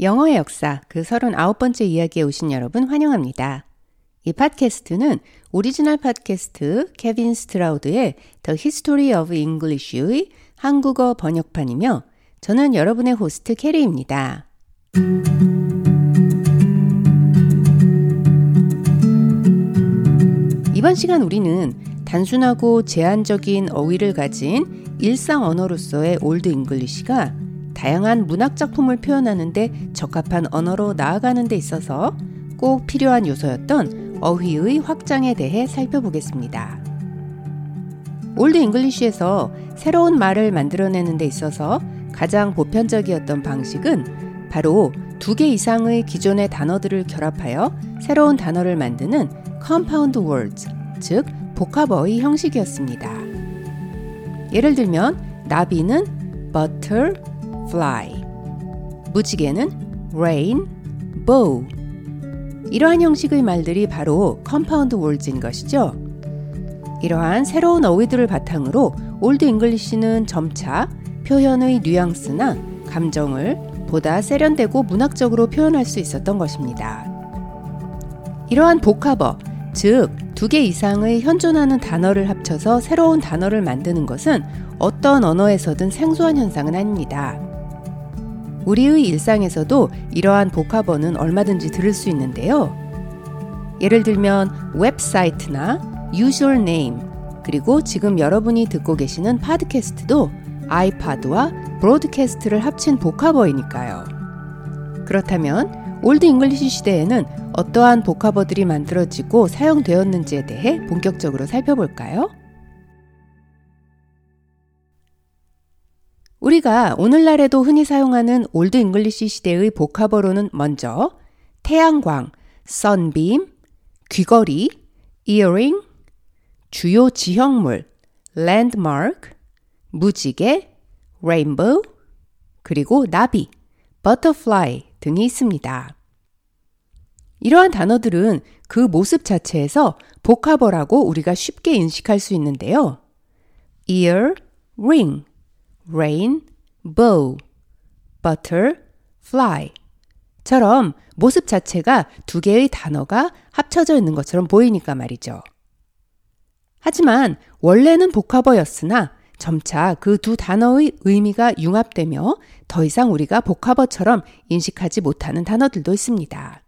영어의 역사 그 39번째 이야기에 오신 여러분 환영합니다. 이 팟캐스트는 오리지널 팟캐스트 케빈 스트라우드의 The History of English의 한국어 번역판이며 저는 여러분의 호스트 캐리입니다. 이번 시간 우리는 단순하고 제한적인 어휘를 가진 일상 언어로서의 Old English가 다양한 문학 작품을 표현하는데 적합한 언어로 나아가는 데 있어서 꼭 필요한 요소였던 어휘의 확장에 대해 살펴보겠습니다. Old English에서 새로운 말을 만들어내는 데 있어서 가장 보편적이었던 방식은 바로 두 개 이상의 기존의 단어들을 결합하여 새로운 단어를 만드는 compound words, 즉 복합어의 형식이었습니다. 예를 들면 나비는 butter, fly, 무지개는 rain, bow. 이러한 형식의 말들이 바로 compound words인 것이죠. 이러한 새로운 어휘들을 바탕으로 Old English는 점차 표현의 뉘앙스나 감정을 보다 세련되고 문학적으로 표현할 수 있었던 것입니다. 이러한 복합어, 즉, 두 개 이상의 현존하는 단어를 합쳐서 새로운 단어를 만드는 것은 어떤 언어에서든 생소한 현상은 아닙니다. 우리의 일상에서도 이러한 복합어는 얼마든지 들을 수 있는데요. 예를 들면 웹사이트나 user name 그리고 지금 여러분이 듣고 계시는 팟캐스트도 iPod와 broadcast를 합친 복합어이니까요. 그렇다면 Old English 시대에는 어떠한 복합어들이 만들어지고 사용되었는지에 대해 본격적으로 살펴볼까요? 우리가 오늘날에도 흔히 사용하는 Old English 시대의 복합어로는 먼저 태양광, sunbeam, 귀걸이, earring, 주요 지형물, landmark, 무지개, rainbow, 그리고 나비, butterfly 등이 있습니다. 이러한 단어들은 그 모습 자체에서 복합어라고 우리가 쉽게 인식할 수 있는데요. ear, ring, rain, bow, butter, fly 처럼 모습 자체가 두 개의 단어가 합쳐져 있는 것처럼 보이니까 말이죠. 하지만 원래는 복합어였으나 점차 그 두 단어의 의미가 융합되며 더 이상 우리가 복합어처럼 인식하지 못하는 단어들도 있습니다.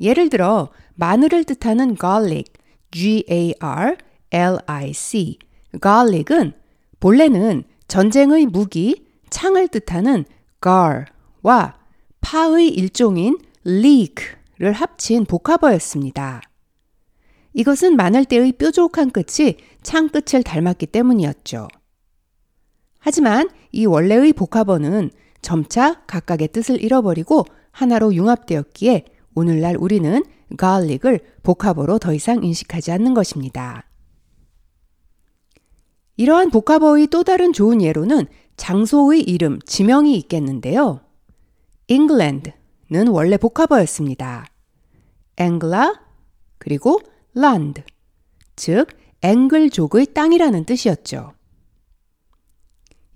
예를 들어 마늘을 뜻하는 garlic, G-A-R-L-I-C, garlic은 본래는 전쟁의 무기, 창을 뜻하는 gar와 파의 일종인 leek를 합친 복합어였습니다. 이것은 마늘대의 뾰족한 끝이 창 끝을 닮았기 때문이었죠. 하지만 이 원래의 복합어는 점차 각각의 뜻을 잃어버리고 하나로 융합되었기에 오늘날 우리는 garlic을 복합어로 더 이상 인식하지 않는 것입니다. 이러한 복합어의 또 다른 좋은 예로는 장소의 이름, 지명이 있겠는데요. England는 원래 복합어였습니다. Angla 그리고 land, 즉 앵글족의 땅이라는 뜻이었죠.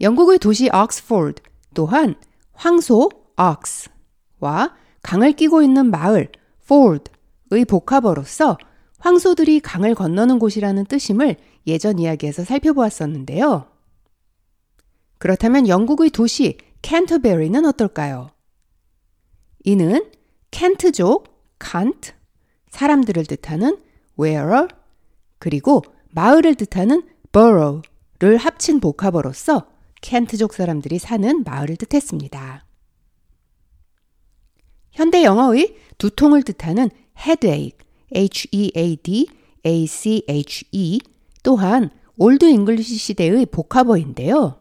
영국의 도시 옥스포드 또한 황소 ox와 강을 끼고 있는 마을 ford의 복합어로서 황소들이 강을 건너는 곳이라는 뜻임을 예전 이야기에서 살펴보았었는데요. 그렇다면 영국의 도시 캔터베리는 어떨까요? 이는 켄트족, Cant, 사람들을 뜻하는 ware, 그리고 마을을 뜻하는 borough를 합친 복합어로서 켄트족 사람들이 사는 마을을 뜻했습니다. 현대 영어의 두통을 뜻하는 headache, H-E-A-D-A-C-H-E 또한 Old English 시대의 복합어인데요.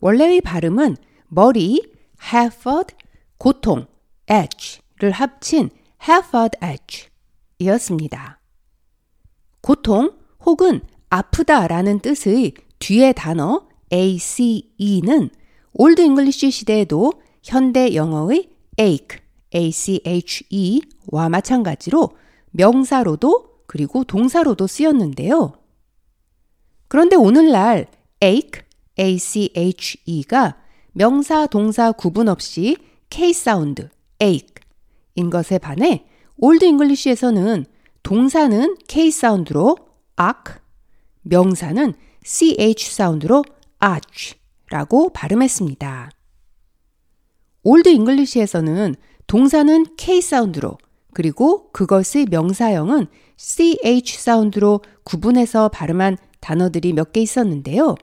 원래의 발음은 머리, heafod, 고통, ece를 합친 heafod ece 이었습니다. 고통 혹은 아프다 라는 뜻의 뒤의 단어 ece는 Old English 시대에도 현대 영어의 ache, A-C-H-E와 마찬가지로 명사로도 그리고 동사로도 쓰였는데요. 그런데 오늘날 ache, A-C-H-E가 명사, 동사 구분 없이 K sound, ache인 것에 반해 Old English에서는 동사는 K sound로 arc, 명사는 CH sound로 arch라고 발음했습니다. Old English에서는 동사는 K sound로 그리고 그것의 명사형은 CH 사운드로 구분해서 발음한 단어들이 몇 개 있었는데요.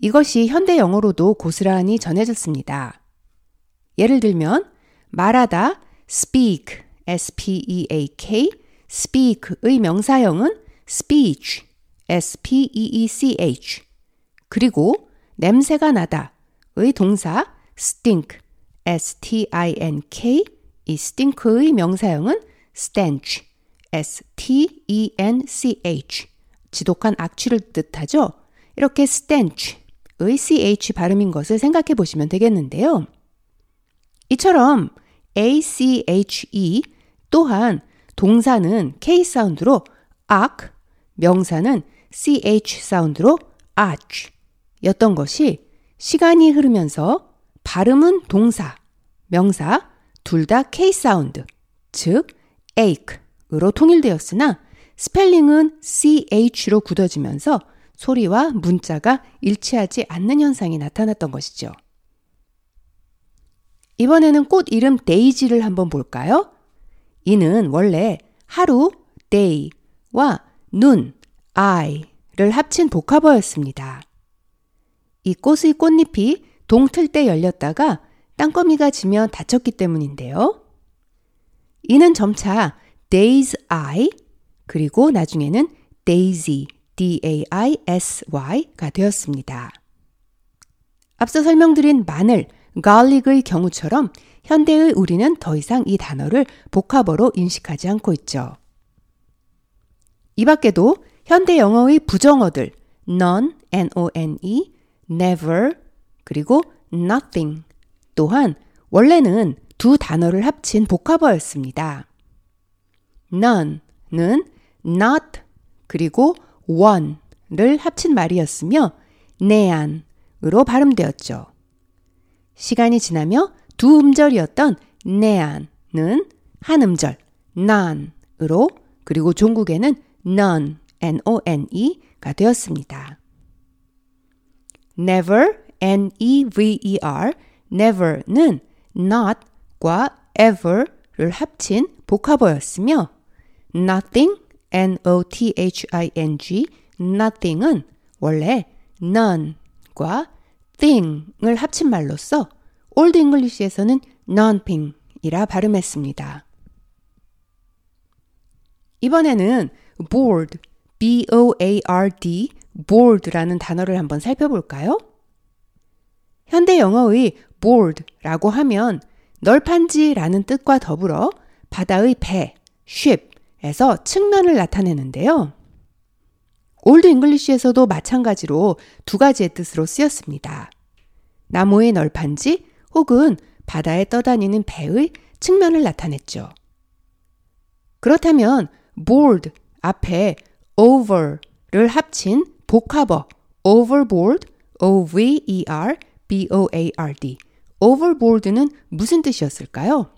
이것이 현대 영어로도 고스란히 전해졌습니다. 예를 들면 말하다 speak, s-p-e-a-k, speak의 명사형은 speech, s-p-e-e-c-h 그리고 냄새가 나다의 동사 stink, s-t-i-n-k 이 stink의 명사형은 stench, s-t-e-n-c-h 지독한 악취를 뜻하죠. 이렇게 stench의 ch 발음인 것을 생각해 보시면 되겠는데요. 이처럼 ache 또한 동사는 k 사운드로 arc, 명사는 ch 사운드로 arch 였던 것이 시간이 흐르면서 발음은 동사, 명사 둘 다 k sound, 즉 ache으로 통일되었으나 스펠링은 ch로 굳어지면서 소리와 문자가 일치하지 않는 현상이 나타났던 것이죠. 이번에는 꽃 이름 데이지를 한번 볼까요? 이는 원래 하루, day와 눈, eye를 합친 복합어였습니다. 이 꽃의 꽃잎이 동틀 때 열렸다가 땅거미가 지며 다쳤기 때문인데요. 이는 점차 day's eye 그리고 나중에는 daisy D-A-I-S-Y가 되었습니다. 앞서 설명드린 마늘, garlic의 경우처럼 현대의 우리는 더 이상 이 단어를 복합어로 인식하지 않고 있죠. 이 밖에도 현대 영어의 부정어들 none, n-o-n-e, never, 그리고 nothing 또한 원래는 두 단어를 합친 복합어였습니다. none는 not 그리고 one를 합친 말이었으며 nean으로 발음되었죠. 시간이 지나며 두 음절이었던 nean은 한 음절 none으로 그리고 종국에는 none, n-o-n-e가 되었습니다. never, n-e-v-e-r, never는 not과 ever를 합친 복합어였으며 nothing, n-o-t-h-i-n-g, nothing은 원래 none과 thing을 합친 말로써 Old English에서는 nothing이라 발음했습니다. 이번에는 board, b-o-a-r-d, board라는 단어를 한번 살펴볼까요? 현대 영어의 board라고 하면 널판지라는 뜻과 더불어 바다의 배, ship에서 측면을 나타내는데요. Old English에서도 마찬가지로 두 가지의 뜻으로 쓰였습니다. 나무의 널판지 혹은 바다에 떠다니는 배의 측면을 나타냈죠. 그렇다면 board 앞에 over를 합친 복합어 overboard, o-v-e-r, b-o-a-r-d overboard는 무슨 뜻이었을까요?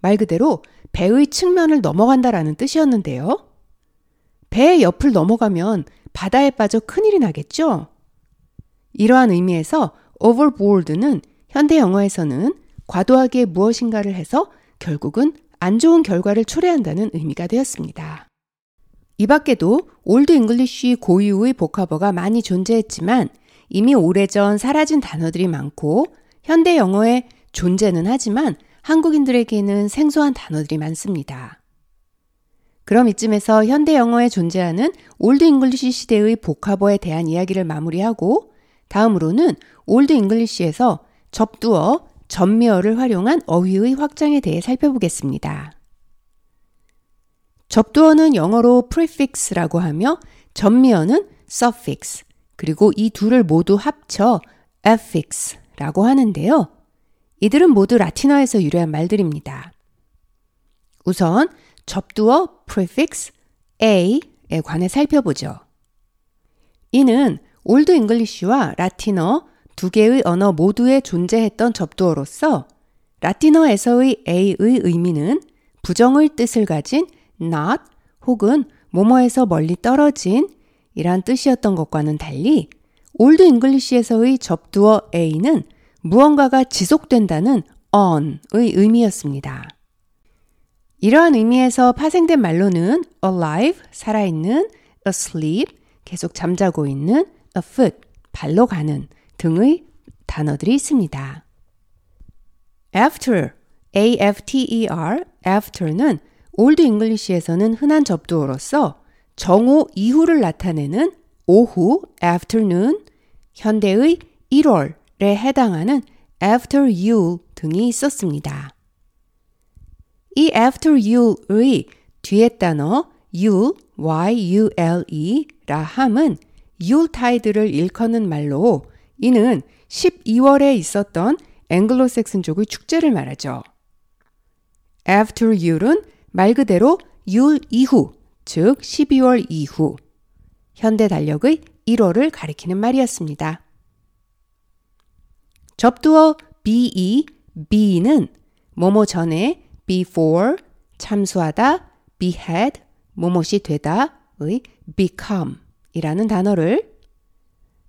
말 그대로 배의 측면을 넘어간다라는 뜻이었는데요. 배의 옆을 넘어가면 바다에 빠져 큰일이 나겠죠? 이러한 의미에서 overboard는 현대 영어에서는 과도하게 무엇인가를 해서 결국은 안 좋은 결과를 초래한다는 의미가 되었습니다. 이 밖에도 Old English 고유의 복합어가 많이 존재했지만 이미 오래전 사라진 단어들이 많고 현대 영어에 존재는 하지만 한국인들에게는 생소한 단어들이 많습니다. 그럼 이쯤에서 현대 영어에 존재하는 Old English 시대의 복합어에 대한 이야기를 마무리하고 다음으로는 Old English에서 접두어, 접미어를 활용한 어휘의 확장에 대해 살펴보겠습니다. 접두어는 영어로 prefix라고 하며 접미어는 suffix, 그리고 이 둘을 모두 합쳐 affix라고 하는데요. 이들은 모두 라틴어에서 유래한 말들입니다. 우선 접두어 prefix a에 관해 살펴보죠. 이는 Old English와 라틴어 두 개의 언어 모두에 존재했던 접두어로서 라틴어에서의 A의 의미는 부정의 뜻을 가진 not 혹은 뭐뭐에서 멀리 떨어진 이란 뜻이었던 것과는 달리 Old English에서의 접두어 A는 무언가가 지속된다는 on의 의미였습니다. 이러한 의미에서 파생된 말로는 alive, 살아있는, asleep, 계속 잠자고 있는, afoot, 발로 가는 등의 단어들이 있습니다. after, A-F-T-E-R, after는 Old English에서는 흔한 접두어로서 정오 이후를 나타내는 오후, afternoon, 현대의 1월에 해당하는 after you 등이 있었습니다. 이 after you의 뒤에 단어 you, y-u-l-e라 함은 유타이드를 일컫는 말로 이는 12월에 있었던 앵글로색슨족의 축제를 말하죠. after you는 말 그대로 율 이후, 즉 12월 이후, 현대 달력의 1월을 가리키는 말이었습니다. 접두어 be, be는 뭐뭐 전에 before, 참수하다, be had, 뭐뭐이 되다의 become 이라는 단어를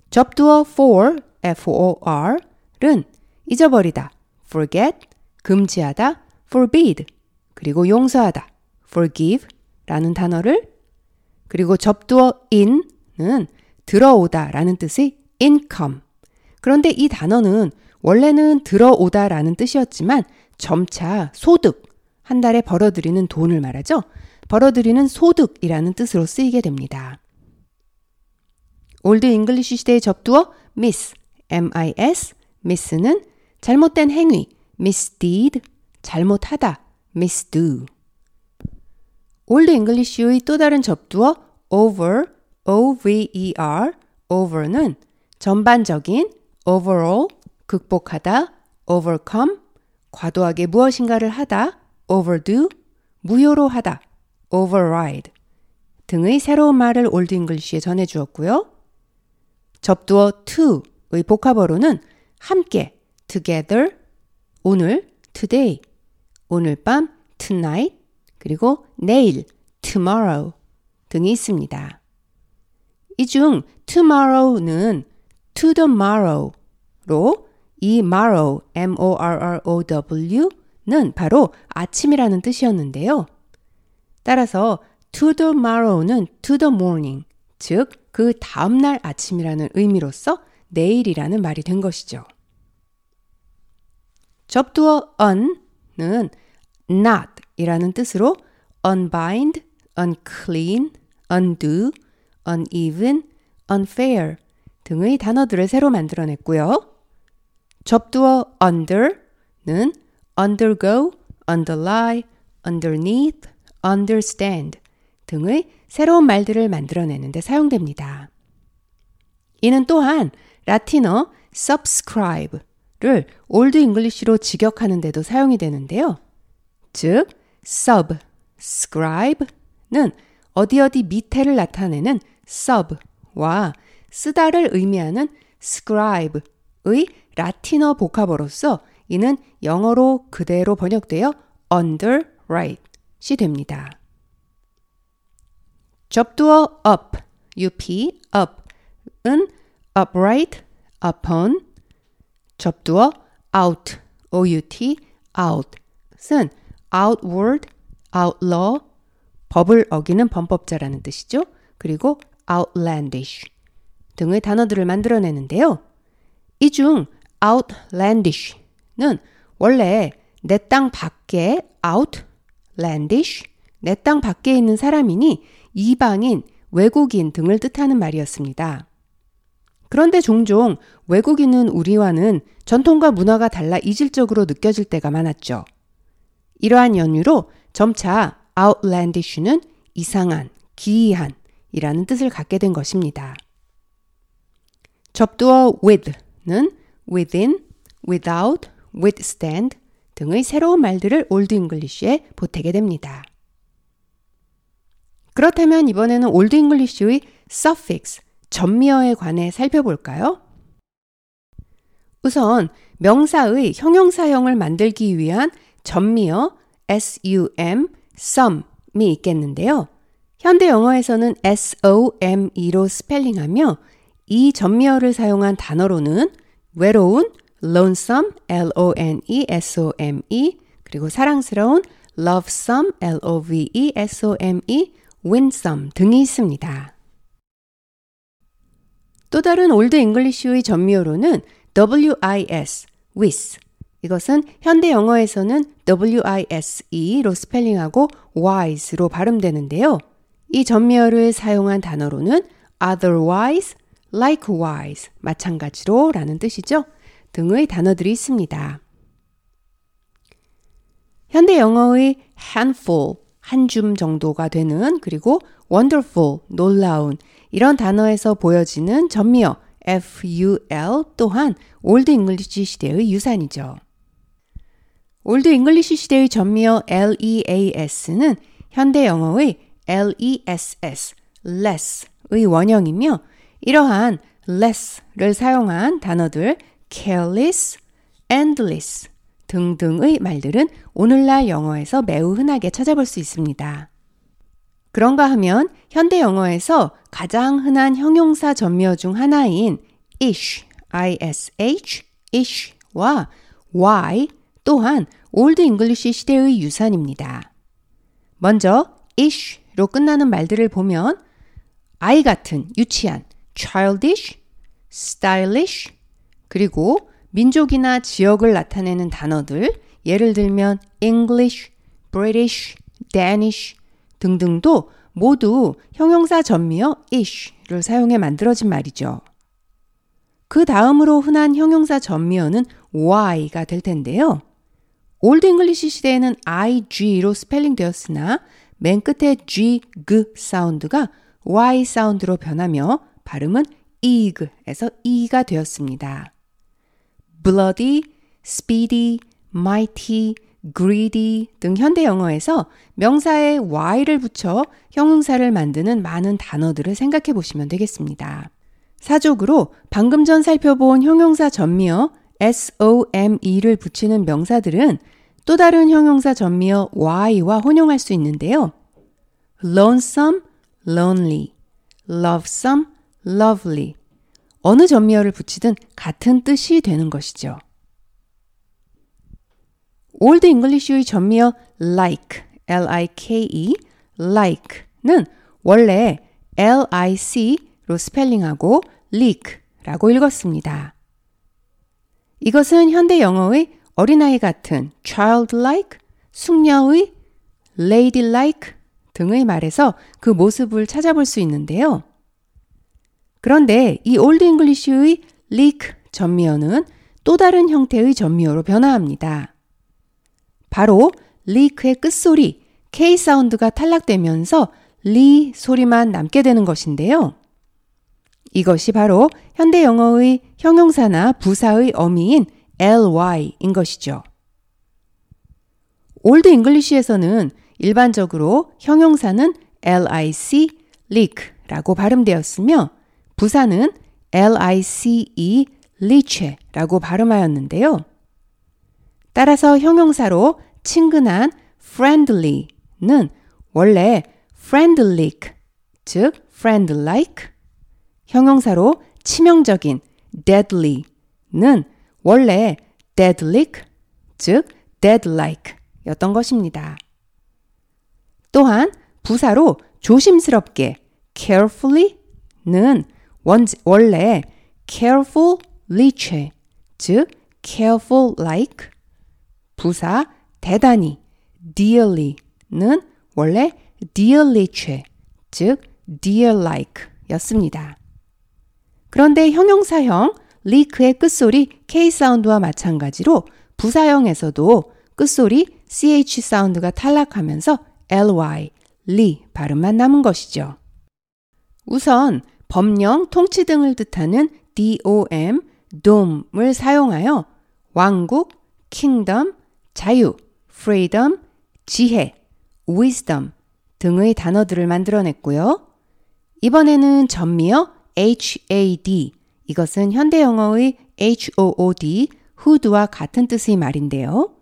접두어 for, for,은 잊어버리다, forget, 금지하다, forbid, 그리고 용서하다, forgive 라는 단어를 그리고 접두어 in은 들어오다 라는 뜻의 income. 그런데 이 단어는 원래는 들어오다 라는 뜻이었지만 점차 소득, 한 달에 벌어들이는 돈을 말하죠. 벌어들이는 소득이라는 뜻으로 쓰이게 됩니다. Old English 시대의 접두어 mis, m-i-s, mis는 잘못된 행위, misdeed, 잘못하다, misdo. Old English의 또 다른 접두어 over, over, over는 전반적인, overall, 극복하다, overcome, 과도하게 무엇인가를 하다, overdo, 무효로 하다, override 등의 새로운 말을 Old English에 전해 주었고요. 접두어 to의 복합어로는 함께, together, 오늘, today, 오늘 밤, tonight, 그리고 내일, tomorrow 등이 있습니다. 이 중 tomorrow는 to the morrow로 이 morrow, m-o-r-r-o-w는 바로 아침이라는 뜻이었는데요. 따라서 to the morrow는 to the morning, 즉 그 다음날 아침이라는 의미로서 내일이라는 말이 된 것이죠. 접두어 un는 not 이라는 뜻으로 unbind, unclean, undo, uneven, unfair 등의 단어들을 새로 만들어냈고요. 접두어 under는 undergo, underlie, underneath, understand 등의 새로운 말들을 만들어내는데 사용됩니다. 이는 또한 라틴어 subscribe를 Old English로 직역하는 데도 사용이 되는데요. 즉 subscribe는 어디 어디 밑에를 나타내는 sub와 쓰다를 의미하는 scribe의 라틴어 복합어로서 이는 영어로 그대로 번역되어 underwrite이 됩니다. 접두어 up, up, up은 upright, upon, 접두어 out, out, out은 outward, outlaw, 법을 어기는 범법자라는 뜻이죠. 그리고 outlandish 등의 단어들을 만들어내는데요. 이 중 outlandish는 원래 내 땅 밖에 outlandish, 내 땅 밖에 있는 사람이니 이방인, 외국인 등을 뜻하는 말이었습니다. 그런데 종종 외국인은 우리와는 전통과 문화가 달라 이질적으로 느껴질 때가 많았죠. 이러한 연유로 점차 outlandish는 이상한, 기이한 이라는 뜻을 갖게 된 것입니다. 접두어 with는 within, without, withstand 등의 새로운 말들을 Old English에 보태게 됩니다. 그렇다면 이번에는 Old English의 suffix, 접미어에 관해 살펴볼까요? 우선 명사의 형용사형을 만들기 위한 접미어 sum, some이 있겠는데요. 현대 영어에서는 some로 스펠링하며 이 접미어를 사용한 단어로는 외로운 lonesome, l-o-n-e-s-o-m-e 그리고 사랑스러운 lovesome, l-o-v-e-s-o-m-e, winsome 등이 있습니다. 또 다른 Old English의 접미어로는 wis, with 이것은 현대 영어에서는 wise로 스펠링하고 wise로 발음되는데요. 이 전미어를 사용한 단어로는 otherwise, likewise, 마찬가지로 라는 뜻이죠. 등의 단어들이 있습니다. 현대 영어의 handful, 한 줌 정도가 되는 그리고 wonderful, 놀라운 이런 단어에서 보여지는 접미어 ful 또한 Old English 시대의 유산이죠. Old English 시대의 접미어 leas는 현대 영어의 less, less의 원형이며 이러한 less를 사용한 단어들 careless, endless 등등의 말들은 오늘날 영어에서 매우 흔하게 찾아볼 수 있습니다. 그런가 하면 현대 영어에서 가장 흔한 형용사 접미어 중 하나인 ish, ish, ish와 y 또한 Old English 시대의 유산입니다. 먼저 ish로 끝나는 말들을 보면 아이 같은, 유치한, childish, stylish, 그리고 민족이나 지역을 나타내는 단어들, 예를 들면 English, British, Danish, 등등도 모두 형용사 접미어 ish를 사용해 만들어진 말이죠. 그 다음으로 흔한 형용사 접미어는 y가 될 텐데요. Old English 시대에는 ig로 스펠링 되었으나 맨 끝에 g, g 사운드가 y 사운드로 변하며 발음은 eg에서 e가 되었습니다. bloody, speedy, mighty, greedy 등 현대 영어에서 명사에 y를 붙여 형용사를 만드는 많은 단어들을 생각해 보시면 되겠습니다. 사족으로 방금 전 살펴본 형용사 전미어 some를 붙이는 명사들은 또 다른 형용사 전미어 y와 혼용할 수 있는데요. lonesome, lonely, lovesome, lovely. 어느 접미어를 붙이든 같은 뜻이 되는 것이죠. Old English의 접미어 like, l-i-k-e, like는 원래 l-i-c로 스펠링하고 leak라고 읽었습니다. 이것은 현대 영어의 어린아이 같은 childlike, 숙녀의 ladylike 등의 말에서 그 모습을 찾아볼 수 있는데요. 그런데 이 Old English의 leak 접미어는 또 다른 형태의 접미어로 변화합니다. 바로 leak의 끝소리 K 사운드가 탈락되면서 리 소리만 남게 되는 것인데요. 이것이 바로 현대 영어의 형용사나 부사의 어미인 ly인 것이죠. Old English에서는 일반적으로 형용사는 lic, leak라고 발음되었으며 부사는 lice, leach라고 발음하였는데요. 따라서 형용사로 친근한 friendly는 원래 friendly, 즉 friend-like, 형용사로 치명적인 deadly는 원래 deadly, 즉 dead-like 였던 것입니다. 또한 부사로 조심스럽게 carefully는 원래 carefully, 즉 careful-like 부사 대단히 dearly는 원래 dearly 최, 즉 dear like 였습니다. 그런데 형용사형 leak의 끝소리 K 사운드와 마찬가지로 부사형에서도 끝소리 CH 사운드가 탈락하면서 ly, 리 발음만 남은 것이죠. 우선 법령, 통치 등을 뜻하는 dom, dom을 사용하여 왕국, kingdom, 자유, freedom, 지혜, wisdom 등의 단어들을 만들어냈고요. 이번에는 접미어 had, 이것은 현대 영어의 HOOD, hood와 같은 뜻의 말인데요.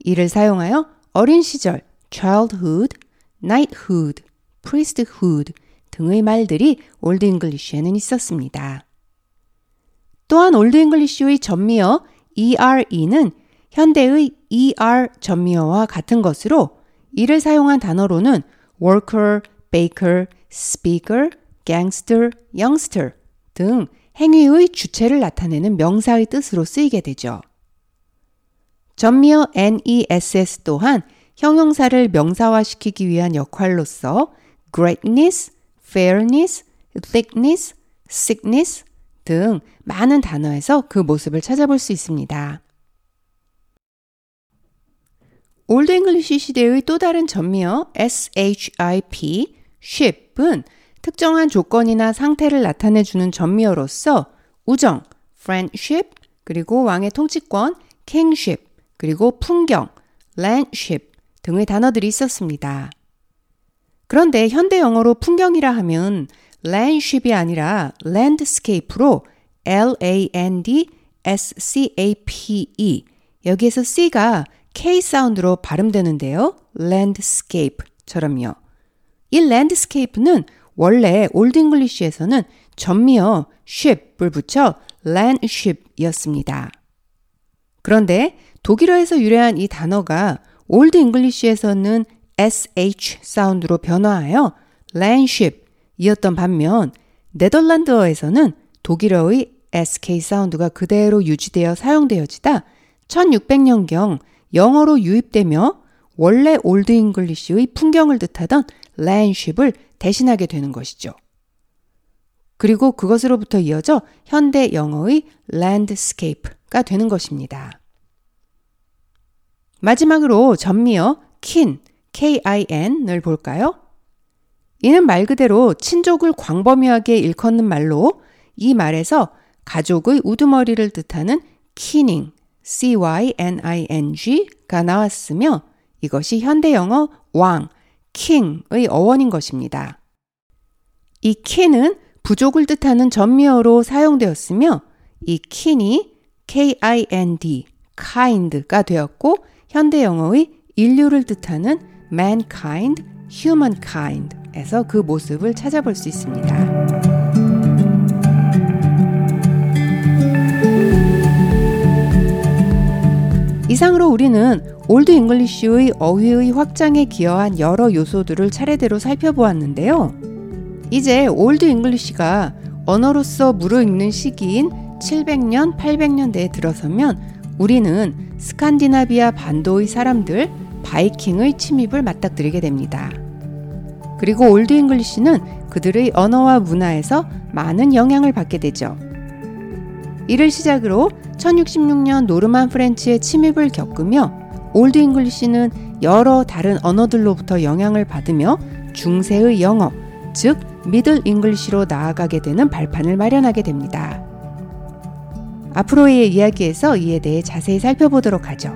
이를 사용하여 어린 시절, childhood, knighthood, priesthood 등의 말들이 Old English에는 있었습니다. 또한 Old English의 접미어 ERE는 현대의 ER 전미어와 같은 것으로 이를 사용한 단어로는 worker, baker, speaker, gangster, youngster 등 행위의 주체를 나타내는 명사의 뜻으로 쓰이게 되죠. 전미어 NESS 또한 형용사를 명사화시키기 위한 역할로서 greatness, fairness, thickness, sickness 등 많은 단어에서 그 모습을 찾아볼 수 있습니다. Old English 시대의 또 다른 접미어 ship, ship은 특정한 조건이나 상태를 나타내 주는 접미어로서 우정, friendship, 그리고 왕의 통치권, kingship, 그리고 풍경, landship 등의 단어들이 있었습니다. 그런데 현대 영어로 풍경이라 하면 landship이 아니라 landscape로 L-A-N-D-S-C-A-P-E 여기에서 C가 K 사운드로 발음되는데요. landscape처럼요. 이 landscape는 원래 Old English에서는 접미어 ship을 붙여 landship이었습니다. 그런데 독일어에서 유래한 이 단어가 Old English에서는 sh 사운드로 변화하여 landship이었던 반면 네덜란드어에서는 독일어의 sk 사운드가 그대로 유지되어 사용되어지다 1600년경 영어로 유입되며 원래 Old English의 풍경을 뜻하던 landship을 대신하게 되는 것이죠. 그리고 그것으로부터 이어져 현대 영어의 landscape가 되는 것입니다. 마지막으로 전미어 kin, K-I-N을 볼까요? 이는 말 그대로 친족을 광범위하게 일컫는 말로 이 말에서 가족의 우두머리를 뜻하는 키닝, C-Y-N-I-N-G가 나왔으며 이것이 현대 영어 왕, king의 어원인 것입니다. 이 kin은 부족을 뜻하는 전미어로 사용되었으며 이 kin이 K-I-N-D, kind가 되었고 현대 영어의 인류를 뜻하는 mankind, humankind에서 그 모습을 찾아볼 수 있습니다. 이상으로 우리는 Old English의 어휘의 확장에 기여한 여러 요소들을 차례대로 살펴보았는데요. 이제 Old English가 언어로서 무르익는 시기인 700년, 800년대에 들어서면 우리는 스칸디나비아 반도의 사람들, 바이킹의 침입을 맞닥뜨리게 됩니다. 그리고 Old English는 그들의 언어와 문화에서 많은 영향을 받게 되죠. 이를 시작으로 1066년 Norman French의 침입을 겪으며 Old English는 여러 다른 언어들로부터 영향을 받으며 중세의 영어, 즉 Middle English로 나아가게 되는 발판을 마련하게 됩니다. 앞으로의 이야기에서 이에 대해 자세히 살펴보도록 하죠.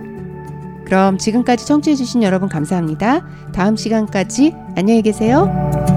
그럼 지금까지 청취해주신 여러분 감사합니다. 다음 시간까지 안녕히 계세요.